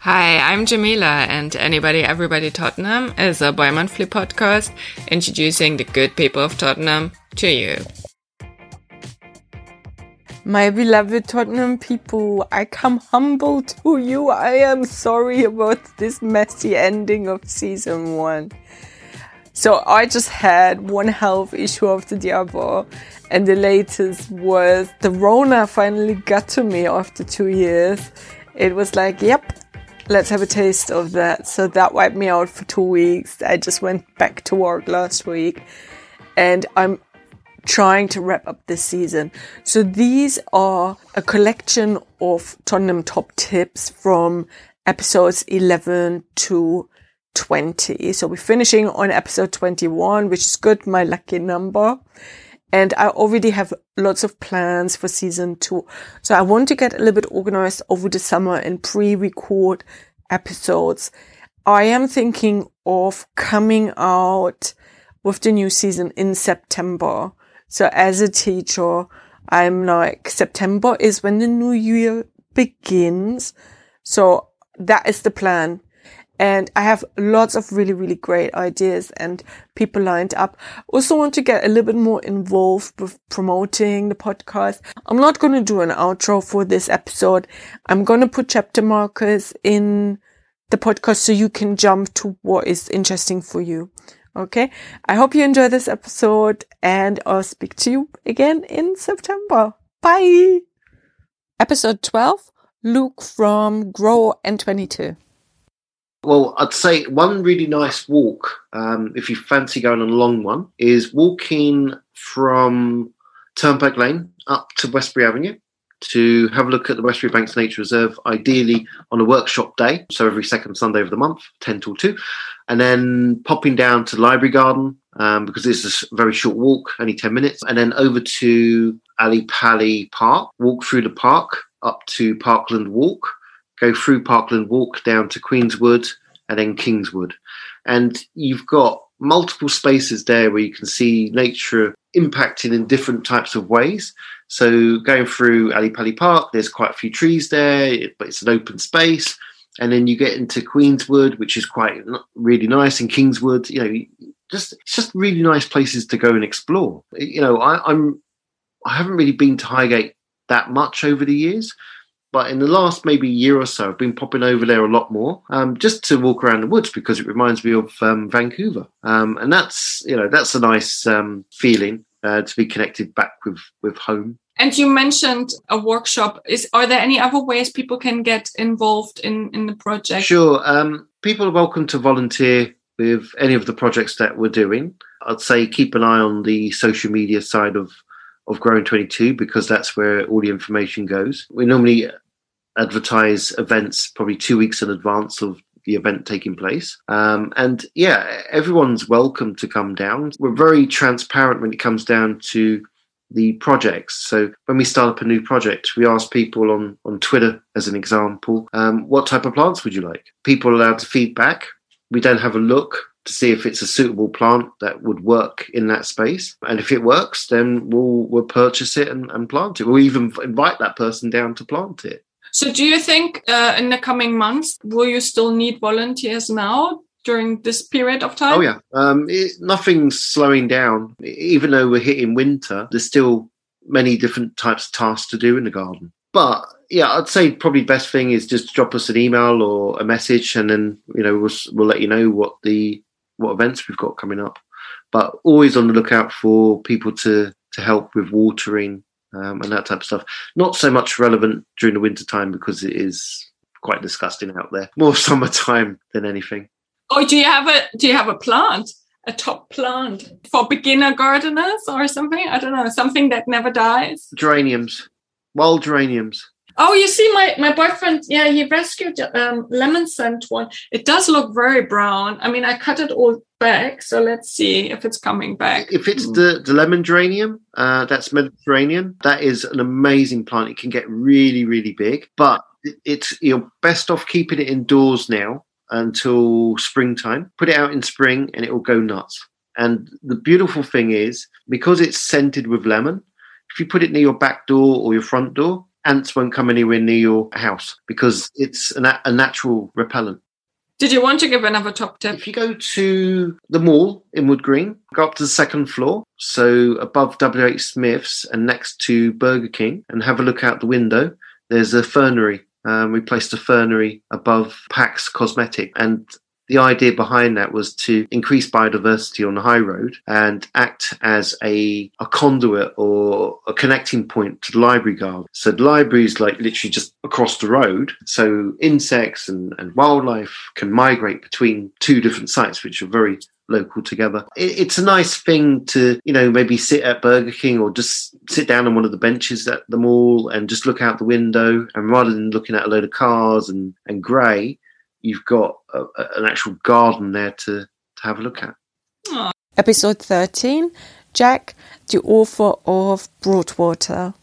Hi, I'm Jamila, and Anybody Everybody Tottenham is a bi monthly podcast introducing the good people of Tottenham to you. My beloved Tottenham people, I come humble to you. I am sorry about this messy ending of season one. So I just had one health issue after the other, and the latest was the Rona finally got to me after two years. It was like, yep, let's have a taste of that. So that wiped me out for two weeks. I just went back to work last week and I'm trying to wrap up this season. So these are a collection of Tottenham top tips from episodes 11 to 20. So we're finishing on episode 21, which is good, my lucky number. And I already have lots of plans for season two. So I want to get a little bit organized over the summer and pre-record episodes. I am thinking of coming out with the new season in September. So as a teacher, I'm like, September is when the new year begins. So that is the plan. And I have lots of really, really great ideas and people lined up. Also want to get a little bit more involved with promoting the podcast. I'm not going to do an outro for this episode. I'm going to put chapter markers in the podcast so you can jump to what is interesting for you. Okay. I hope you enjoy this episode and I'll speak to you again in September. Bye. Episode 12, Luke from Grow N22. Well, I'd say one really nice walk, um, if you fancy going on a long one, is walking from Turnpike Lane up to Westbury Avenue to have a look at the Westbury Banks Nature Reserve, ideally on a workshop day, so every second Sunday of the month, 10 till 2, and then popping down to Library Garden um, because it's a very short walk, only 10 minutes, and then over to Ally Pally Park, walk through the park up to Parkland Walk, go through Parkland Walk down to Queenswood and then Kingswood. And you've got multiple spaces there where you can see nature impacting in different types of ways. So going through Ally Pally Park, there's quite a few trees there, but it's an open space. And then you get into Queenswood, which is quite really nice, and Kingswood. You know, just it's just really nice places to go and explore. You know, I, I'm I haven't really been to Highgate that much over the years, but in the last maybe year or so, I've been popping over there a lot more, um, just to walk around the woods because it reminds me of um, Vancouver, um, and that's you know that's a nice um, feeling uh, to be connected back with with home. And you mentioned a workshop. Is are there any other ways people can get involved in in the project? Sure, um, people are welcome to volunteer with any of the projects that we're doing. I'd say keep an eye on the social media side of of Grow N22 because that's where all the information goes. We normally advertise events probably two weeks in advance of the event taking place. Um, and yeah, everyone's welcome to come down. We're very transparent when it comes down to the projects. So when we start up a new project, we ask people on, on Twitter, as an example, um, what type of plants would you like? People are allowed to feedback. We don't have a look to see if it's a suitable plant that would work in that space. And if it works, then we'll we'll purchase it and, and plant it. We'll even invite that person down to plant it. So, do you think uh, in the coming months will you still need volunteers now during this period of time? Oh yeah, um, it, nothing's slowing down. Even though we're hitting winter, there's still many different types of tasks to do in the garden. But yeah, I'd say probably best thing is just drop us an email or a message, and then you know we'll we'll let you know what the what events we've got coming up. But always on the lookout for people to to help with watering um, and that type of stuff. Not so much relevant during the winter time because it is quite disgusting out there. More summertime than anything. Oh, do you have a do you have a plant? A top plant for beginner gardeners or something? I don't know, something that never dies. Geraniums, wild geraniums. Oh, you see, my my boyfriend, yeah, he rescued um, lemon scent one. It does look very brown. I mean, I cut it all back, so let's see if it's coming back. If it's the the lemon geranium, uh, that's Mediterranean. That is an amazing plant. It can get really really big, but it's you're best off keeping it indoors now until springtime. Put it out in spring, and it will go nuts. And the beautiful thing is, because it's scented with lemon, if you put it near your back door or your front door, ants won't come anywhere near your house because it's a, a natural repellent. Did you want to give another top tip? If you go to the mall in Wood Green, go up to the second floor, so above WH Smith's and next to Burger King, and have a look out the window, there's a fernery. Um, we placed a fernery above Pax Cosmetic, and the idea behind that was to increase biodiversity on the high road and act as a, a conduit or a connecting point to the library garden. So the library is like literally just across the road. So insects and, and wildlife can migrate between two different sites, which are very local together. It, it's a nice thing to, you know, maybe sit at Burger King or just sit down on one of the benches at the mall and just look out the window. And rather than looking at a load of cars and, and grey, you've got a, a, an actual garden there to, to have a look at. Aww. Episode 13 Jack, the author of Broadwater.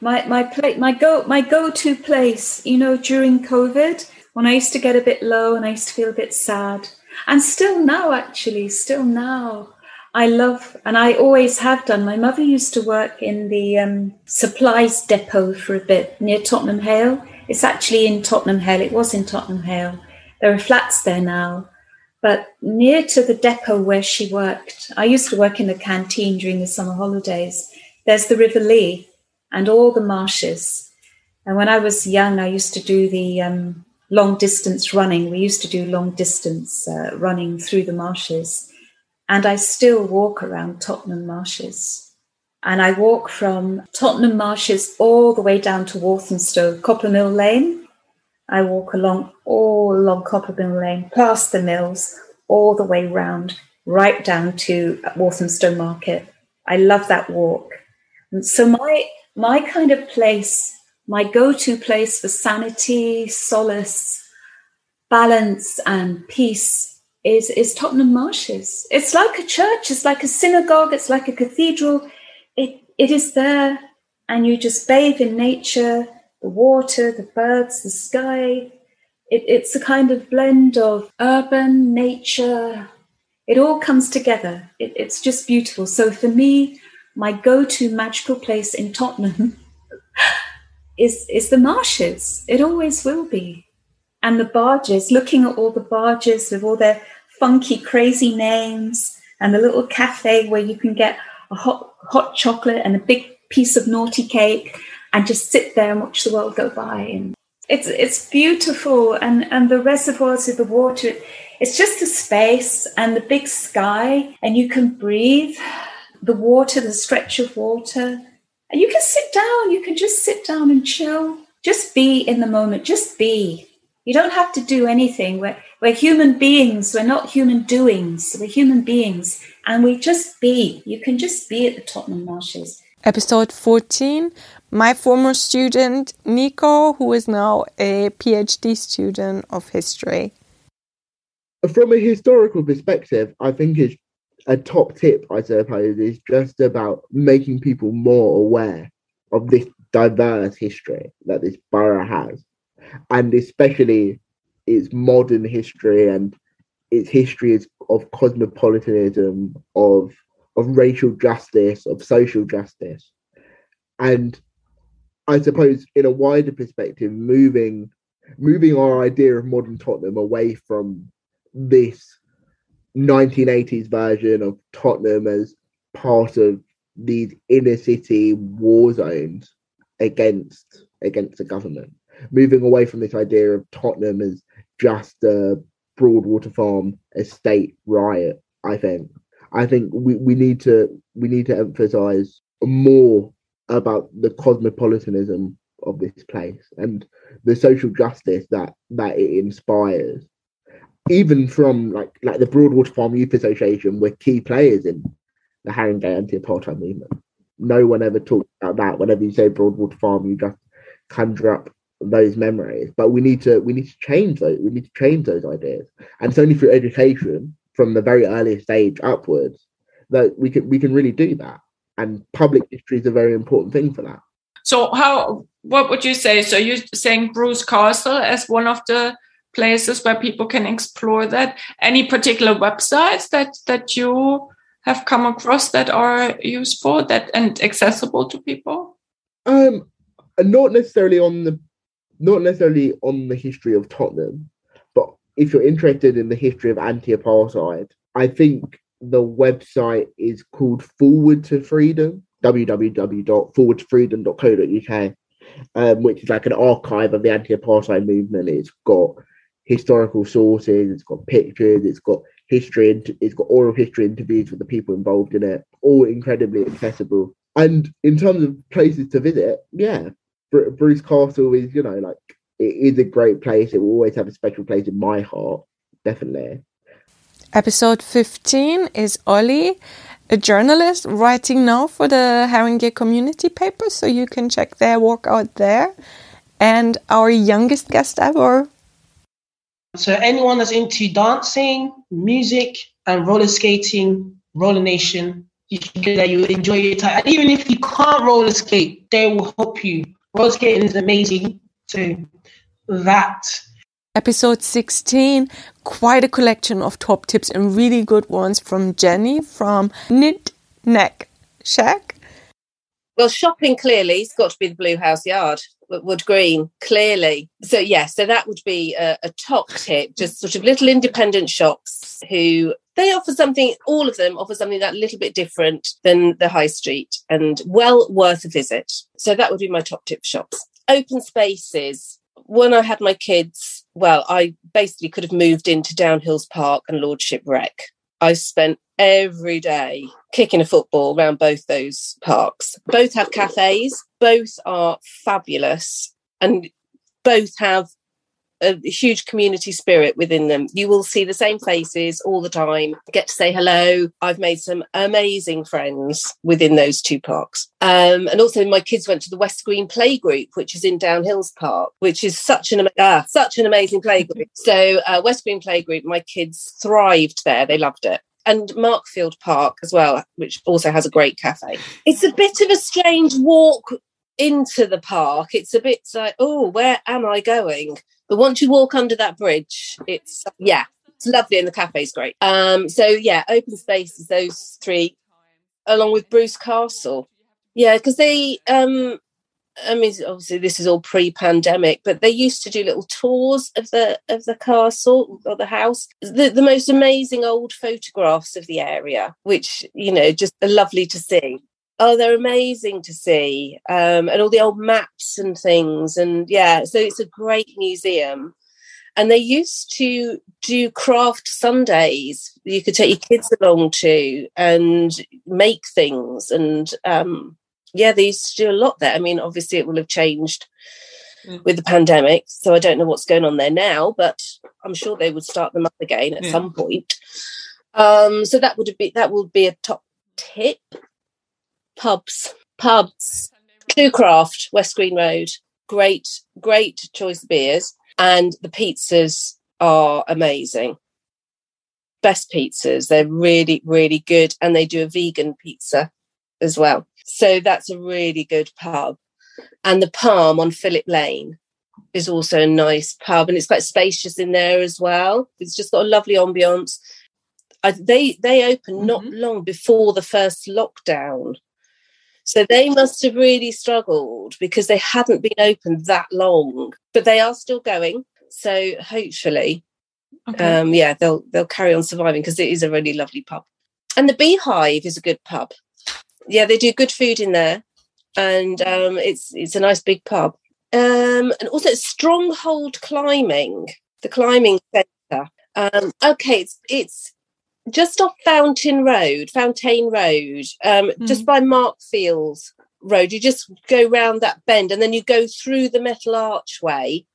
My my play my go my go to place, you know, during COVID, when I used to get a bit low and I used to feel a bit sad, and still now actually, still now, I love and I always have done. My mother used to work in the um, supplies depot for a bit near Tottenham Hale, it's actually in Tottenham Hale. It was in Tottenham Hale. There are flats there now. But near to the depot where she worked, I used to work in the canteen during the summer holidays. There's the River Lee and all the marshes. And when I was young, I used to do the um, long distance running. We used to do long distance uh, running through the marshes. And I still walk around Tottenham marshes. And I walk from Tottenham Marshes all the way down to Walthamstow, Coppermill Lane. I walk along all along Coppermill Lane, past the mills, all the way round, right down to Walthamstow Market. I love that walk. And so my my kind of place, my go-to place for sanity, solace, balance, and peace is, is Tottenham Marshes. It's like a church, it's like a synagogue, it's like a cathedral it, is there and you just bathe in nature, the water, the birds, the sky. It, it's a kind of blend of urban, nature. It all comes together. It, it's just beautiful. So for me, my go-to magical place in Tottenham is, is the marshes. It always will be. And the barges, looking at all the barges with all their funky, crazy names and the little cafe where you can get a hot hot chocolate and a big piece of naughty cake and just sit there and watch the world go by. And it's it's beautiful. And and the reservoirs of the water it's just the space and the big sky and you can breathe. The water the stretch of water. And you can sit down. You can just sit down and chill. Just be in the moment. Just be. You don't have to do anything. We're, we're human beings. We're not human doings. We're human beings and we just be. You can just be at the Tottenham Marshes. Episode 14. My former student, Nico, who is now a PhD student of history. From a historical perspective, I think it's a top tip, I suppose, is just about making people more aware of this diverse history that this borough has, and especially its modern history and its history is of cosmopolitanism, of of racial justice, of social justice, and I suppose in a wider perspective, moving moving our idea of modern Tottenham away from this 1980s version of Tottenham as part of these inner city war zones against against the government, moving away from this idea of Tottenham as just a Broadwater Farm estate riot. I think. I think we, we need to we need to emphasize more about the cosmopolitanism of this place and the social justice that that it inspires. Even from like like the Broadwater Farm Youth Association were key players in the Haringey anti-apartheid movement. No one ever talks about that. Whenever you say Broadwater Farm, you just conjure up those memories. But we need to we need to change those. We need to change those ideas, and it's only through education from the very earliest stage upwards that we can we can really do that. And public history is a very important thing for that. So how what would you say? So you're saying Bruce Castle as one of the places where people can explore that. Any particular websites that that you have come across that are useful that and accessible to people? Um, not necessarily on the not necessarily on the history of Tottenham, but if you're interested in the history of anti-apartheid, I think the website is called Forward to Freedom, www.forwardtofreedom.co.uk, um, which is like an archive of the anti-apartheid movement. It's got historical sources, it's got pictures, it's got history, it's got oral history interviews with the people involved in it, all incredibly accessible. And in terms of places to visit, yeah, Bruce Castle is, you know, like it is a great place. It will always have a special place in my heart, definitely. Episode 15 is Ollie, a journalist writing now for the Haringey community paper, so you can check their work out there. And our youngest guest ever. So, anyone that's into dancing, music, and roller skating, Roller Nation, you should go there. You enjoy your time. And even if you can't roller skate, they will help you. Roller skating is amazing. too. that Episode 16, quite a collection of top tips and really good ones from Jenny from Knit Neck Shack. Well, shopping clearly has got to be the Blue House Yard, Wood Green, clearly. So, yeah, so that would be a, a top tip, just sort of little independent shops who they offer something, all of them offer something that little bit different than the high street and well worth a visit. So, that would be my top tip shops. Open spaces. When I had my kids, well, I basically could have moved into Downhills Park and Lordship Rec. I spent every day kicking a football around both those parks. Both have cafes, both are fabulous, and both have a huge community spirit within them. You will see the same faces all the time, get to say hello. I've made some amazing friends within those two parks. Um, and also, my kids went to the West Green Playgroup, which is in Downhills Park, which is such an ah, such an amazing playgroup. So, uh, West Green Playgroup, my kids thrived there. They loved it and Markfield Park as well, which also has a great cafe. It's a bit of a strange walk into the park. It's a bit like, oh, where am I going? But once you walk under that bridge, it's yeah, it's lovely and the cafe's great. Um, so yeah, open spaces, those three, along with Bruce Castle. Yeah, because they um I mean, obviously this is all pre-pandemic, but they used to do little tours of the of the castle or the house. The, the most amazing old photographs of the area, which you know, just are lovely to see. Oh, they're amazing to see, um, and all the old maps and things, and yeah, so it's a great museum. And they used to do craft Sundays. You could take your kids along to and make things, and um, yeah, they used to do a lot there. I mean, obviously, it will have changed mm. with the pandemic, so I don't know what's going on there now, but I'm sure they would start them up again at yeah. some point. Um, so that would be that would be a top tip pubs, pubs, True Craft, West Green Road. Great, great choice of beers. And the pizzas are amazing. Best pizzas. They're really, really good. And they do a vegan pizza as well. So that's a really good pub. And the Palm on Philip Lane is also a nice pub. And it's quite spacious in there as well. It's just got a lovely ambience. I, they they opened mm-hmm. not long before the first lockdown. So they must have really struggled because they hadn't been open that long, but they are still going. So hopefully, okay. um, yeah, they'll they'll carry on surviving because it is a really lovely pub. And the Beehive is a good pub. Yeah, they do good food in there, and um, it's it's a nice big pub. Um, and also Stronghold Climbing, the climbing centre. Um, okay, it's it's just off Fountain Road, Fountain Road, um, mm. just by Markfields Road. You just go round that bend and then you go through the metal archway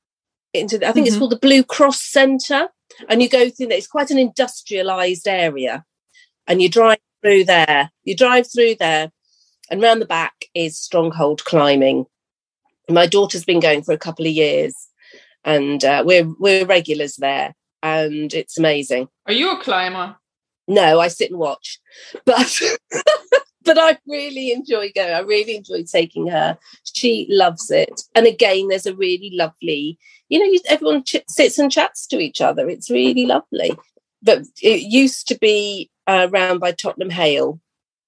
into, the, I think mm-hmm. it's called the Blue Cross Centre. And you go through there. It's quite an industrialised area. And you drive through there. You drive through there. And round the back is Stronghold Climbing. My daughter's been going for a couple of years. And uh, we're we're regulars there. And it's amazing. Are you a climber? No, I sit and watch. But but I really enjoy going. I really enjoy taking her. She loves it. And again, there's a really lovely, you know, everyone ch- sits and chats to each other. It's really lovely. But it used to be uh, around by Tottenham Hale,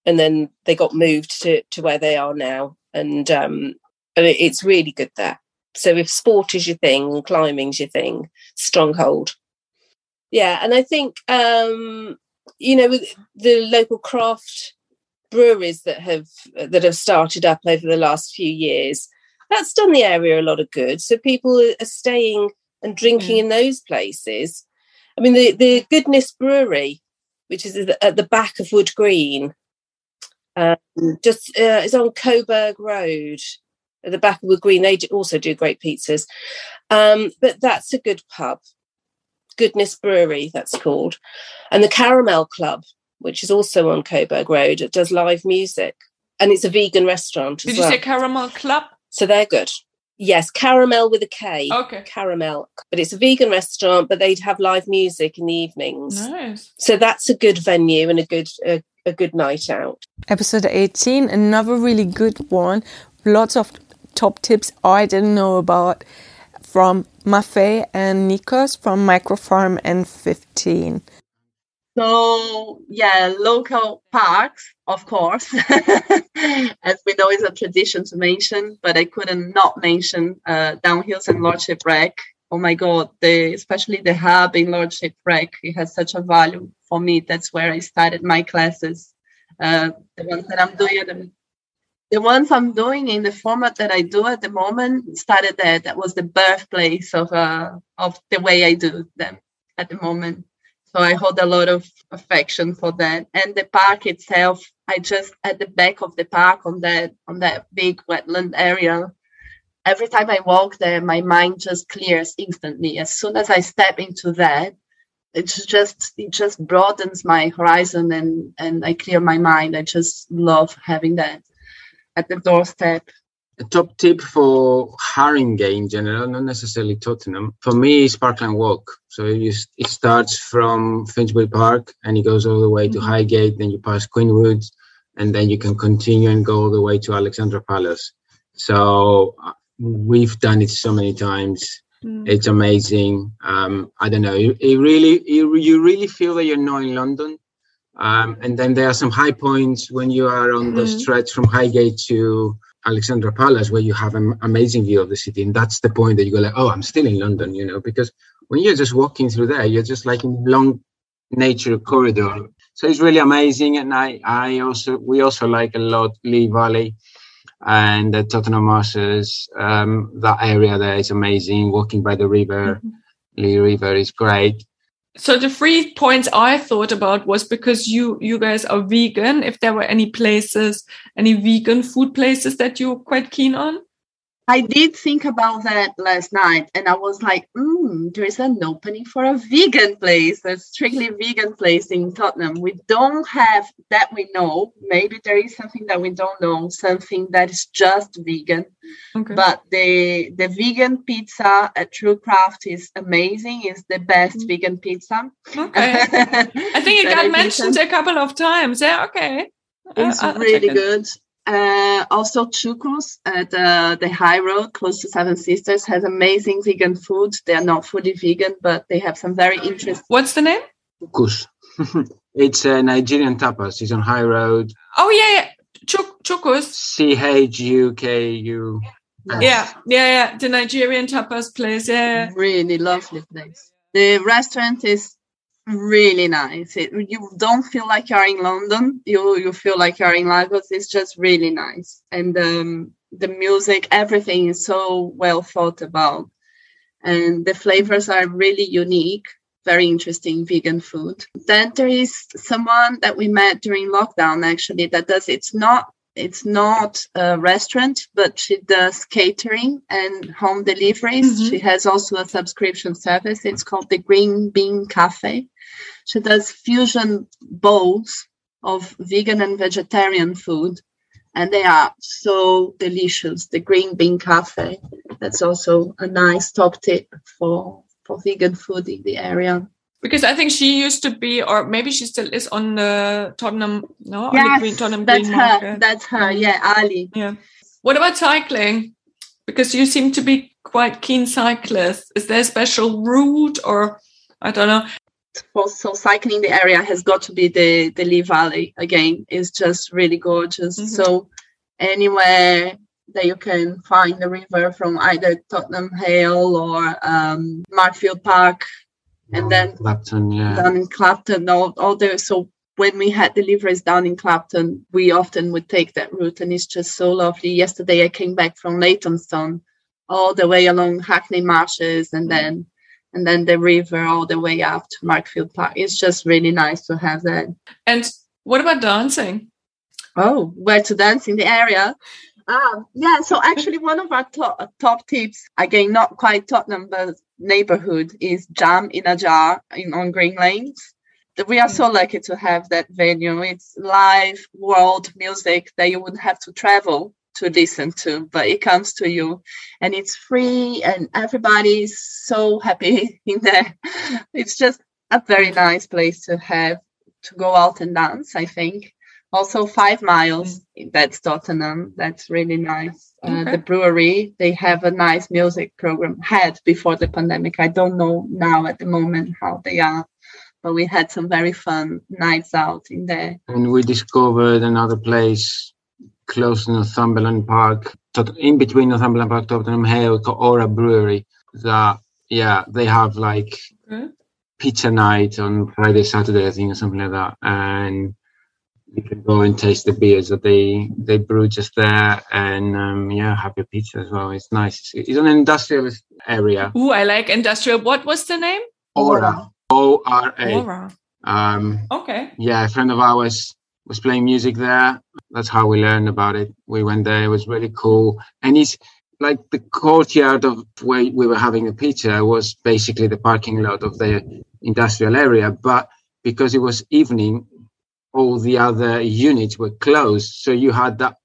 and then they got moved to, to where they are now. And um, and it, it's really good there. So if sport is your thing, climbing's your thing, stronghold. Yeah, and I think um, you know the local craft breweries that have that have started up over the last few years that's done the area a lot of good. So people are staying and drinking mm. in those places. I mean the the goodness brewery which is at the back of wood green um, just uh, is on coburg road at the back of wood green. They also do great pizzas. Um, but that's a good pub goodness brewery that's called and the Karamel club which is also on Coburg Road. It does live music and it's a vegan restaurant. Did you well. say Karamel Club? So they're good. Yes, caramel with a K. Okay. Caramel. But it's a vegan restaurant, but they'd have live music in the evenings. Nice. So that's a good venue and a good a, a good night out. Episode 18, another really good one. Lots of top tips I didn't know about from Mafe and Nikos from Microfarm N15. So yeah, local parks, of course, as we know, is a tradition to mention. But I couldn't not mention uh, Downhills and Lordship Rec. Oh my God, the especially the hub in Lordship Rec, it has such a value for me. That's where I started my classes. Uh, the ones that I'm doing the, ones I'm doing in the format that I do at the moment started there. That was the birthplace of uh, of the way I do them at the moment. So I hold a lot of affection for that. And the park itself, I just at the back of the park on that on that big wetland area. Every time I walk there, my mind just clears instantly. As soon as I step into that, it's just it just broadens my horizon and and I clear my mind. I just love having that at the doorstep a top tip for Haringey in general, not necessarily Tottenham, for me is Parkland Walk. So you, it starts from Finsbury Park and it goes all the way to mm-hmm. Highgate, then you pass Queenwood, and then you can continue and go all the way to Alexandra Palace. So uh, we've done it so many times. Mm. It's amazing. Um, I don't know. It, it really, it, you really feel that you're not in London. Um, and then there are some high points when you are on mm. the mm-hmm. stretch from Highgate to Alexandra Palace, where you have an amazing view of the city, and that's the point that you go like, oh, I'm still in London, you know, because when you're just walking through there, you're just like in long nature corridor. So it's really amazing, and I, I also, we also like a lot Lee Valley and the Tottenham Marshes. Um, that area there is amazing. Walking by the river, mm-hmm. Lee River is great so the three points I thought about was because you you guys are vegan. If there were any places, any vegan food places that you're quite keen on. I did think about that last night, and I was like, mm, "There is an opening for a vegan place, a strictly vegan place in Tottenham." We don't have that we know. Maybe there is something that we don't know, something that is just vegan. Okay. But the the vegan pizza at True Craft is amazing. It's the best mm. vegan pizza. Okay, I think it got mentioned a couple of times. Yeah, okay. It's uh, really good. Uh, also, Chuku's at uh, the high road close to Seven Sisters has amazing vegan food. They are not fully vegan, but they have some very interesting. What's the name? Chuku's. it's a Nigerian tapas. It's on High Road. Oh yeah, yeah. Chuk- Chuku's. C H U K U. Yeah, yeah, yeah. The Nigerian tapas place. Yeah. Really lovely place. The restaurant is really nice. It, you don't feel like you're in London. You you feel like you're in Lagos. It's just really nice, and um, the music, everything is so well thought about, and the flavors are really unique. Very interesting vegan food. Then there is someone that we met during lockdown actually that does. It's not it's not a restaurant, but she does catering and home deliveries. Mm-hmm. She has also a subscription service. It's called the Green Bean Cafe. She does fusion bowls of vegan and vegetarian food, and they are so delicious. The Green Bean Cafe. That's also a nice top tip for for vegan food in the area. Because I think she used to be, or maybe she still is on the Tottenham, no, on the Green, Tottenham that's Green her. Market. That's her. Yeah, Ali. Yeah. What about cycling? Because you seem to be quite keen cyclist. Is there a special route or I don't know? Also, cycling in the area has got to be the the Lee Valley again. It's just really gorgeous. Mhm. So anywhere that you can find the river from either Tottenham Hale or um, Markfield Park, and then Clapton, yeah. down in Clapton, all, all there. So when we had deliveries down in Clapton, we often would take that route, and it's just so lovely. Yesterday, I came back from Leytonstone, all the way along Hackney Marshes, and then and then the river all the way up to Markfield Park. It's just really nice to have that. And what about dancing? Oh, where to dance in the area? Um, yeah, so actually, one of our top, top tips, again, not quite Tottenham, but neighborhood, is Jam in a Jar in, on Green Lanes. We are so lucky to have that venue. It's live world music that you wouldn't have to travel to listen to, but it comes to you and it's free, and everybody's so happy in there. It's just a very nice place to have to go out and dance, I think also five miles mm. that's tottenham that's really nice Uh, okay. the brewery they have a nice music program had before the pandemic i don't know now at the moment how they are but we had some very fun nights out in there and we discovered another place close to Northumberland Park, tot- in between Northumberland Park, Tottenham Hale, called Ora Brewery. That yeah, they have like Okay. pizza night on Friday, Saturday, I think, or something like that, and you can go and taste the beers that they they brew just there, and um, yeah, have your pizza as well. It's nice. It's, it's an industrial area. Ooh, I like industrial. What was the name? Ora. O R A. Ora. Um, Okay. yeah, a friend of ours was playing music there. That's how we learned about it. We went there. It was really cool. And it's like the courtyard of where we were having a pizza was basically the parking lot of the industrial area. But because it was evening, all the other units were closed. So you had that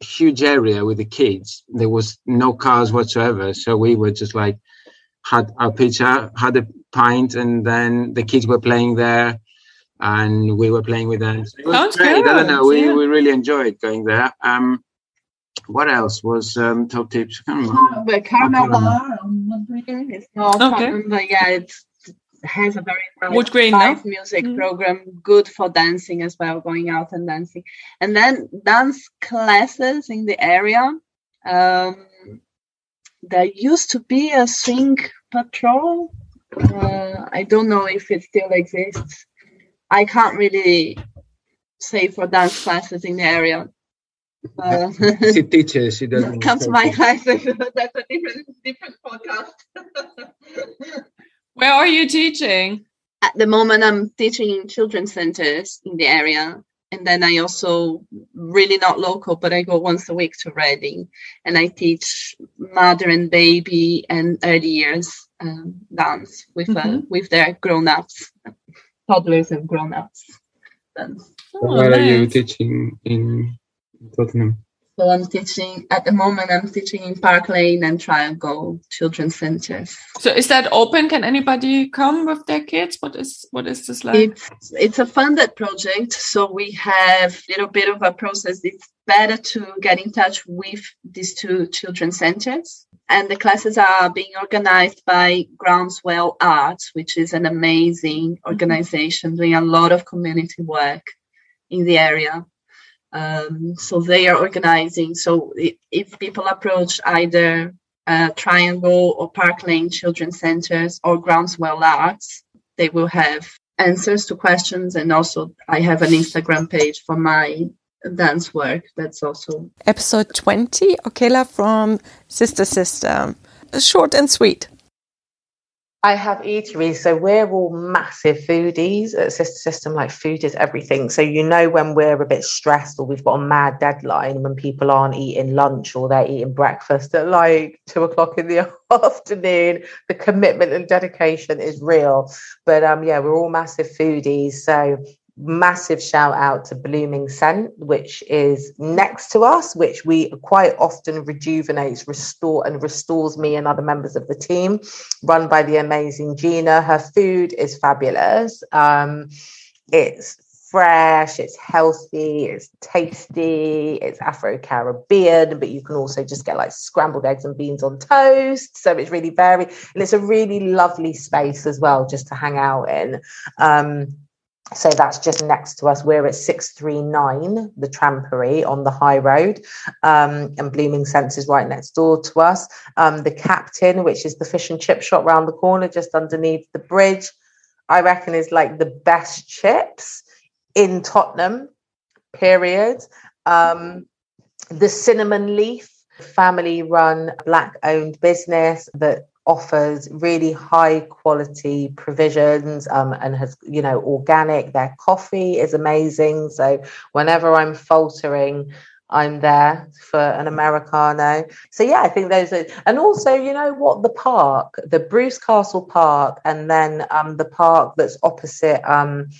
huge area with the kids. There was no cars whatsoever. So we were just like, had our pizza, had a pint, and then the kids were playing there and we were playing with them. So it was Sounds great. I don't know. We, yeah. we really enjoyed going there. Um, what else was um, top tips? I can't remember. but Karamel bar on Wood Green it's not Okay. Tottenham, but yeah it's it has a very nice Wood Green, live no? music Mm. program good for dancing as well going out and dancing and then dance classes in the area um, there used to be a swing patrol uh, i don't know if it still exists i can't really say for dance classes in the area uh, She teaches. She doesn't. come to my classes that's a different different podcast Where are you teaching? at the moment i'm teaching in children's centers in the area and then i also really not local but i go once a week to reading and i teach mother and baby and early years um, dance with uh, Mhm. with their grown-ups toddlers and grown-ups dance. Oh, Where are you teaching in Tottenham? So i'm teaching at the moment i'm teaching in park lane and triangle children's centers So is that open? Can anybody come with their kids? What is what is this like? It's it's a funded project, so we have a little bit of a process. It's better to get in touch with these two children's centers. And the classes are being organized by Groundswell Arts, which is an amazing mm-hmm. organization doing a lot of community work in the area. Um, so they are organizing. So if people approach either uh, Triangle or Park Lane Children's Centers or Groundswell Arts, they will have answers to questions. And also, I have an Instagram page for my dance work. That's also Episode 20, Okela from Sister System. Short and sweet. I have eateries, so we're all massive foodies at Sister System. Like food is everything. So you know when we're a bit stressed or we've got a mad deadline, when people aren't eating lunch or they're eating breakfast at like two o'clock in the afternoon, the commitment and dedication is real. But um, yeah, we're all massive foodies. So massive shout out to Blooming Scent, which is next to us, which we quite often rejuvenates, restore, and restores me and other members of the team, run by the amazing Gina. Her food is fabulous. Um, it's fresh, it's healthy, it's tasty, it's Afro Caribbean, but you can also just get like scrambled eggs and beans on toast. So it's really varied. And it's a really lovely space as well, just to hang out in. Um, so that's just next to us. We're at 639, the Trampery on the high road. Um, and Blooming Scents is right next door to us. Um, the Captain, which is the fish and chip shop round the corner, just underneath the bridge, I reckon is like the best chips in Tottenham, period. Um, the Cinnamon Leaf, family run, black owned business that offers really high quality provisions um, and has you know organic. Their coffee is amazing. So whenever i'm faltering i'm there for an americano. So yeah i think those are and also you know what? The park the bruce castle park and then um, the park that's opposite um,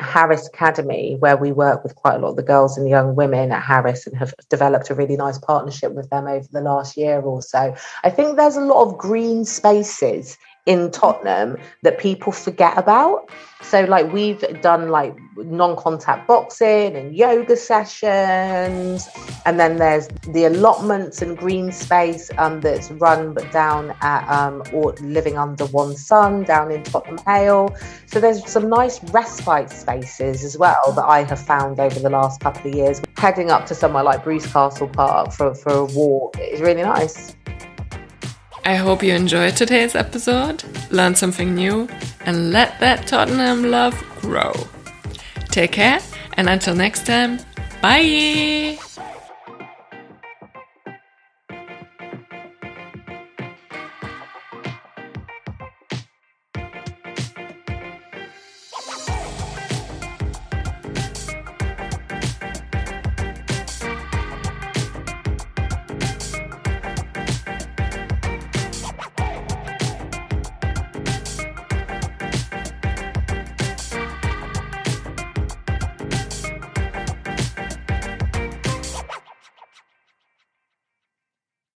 Harris Academy, where we work with quite a lot of the girls and young women at Harris and have developed a really nice partnership with them over the last year or so. I think there's a lot of green spaces in Tottenham that people forget about. So, like, we've done like non contact boxing and yoga sessions. And then there's the allotments and green space um, that's run but down at um, or Living Under One Sun down in Tottenham Hale. So, there's some nice respite spaces as well that I have found over the last couple of years. Heading up to somewhere like Bruce Castle Park for, for a walk is really nice. I hope you enjoyed today's episode, learned something new, and let that Tottenham love grow. Take care, and until next time, bye!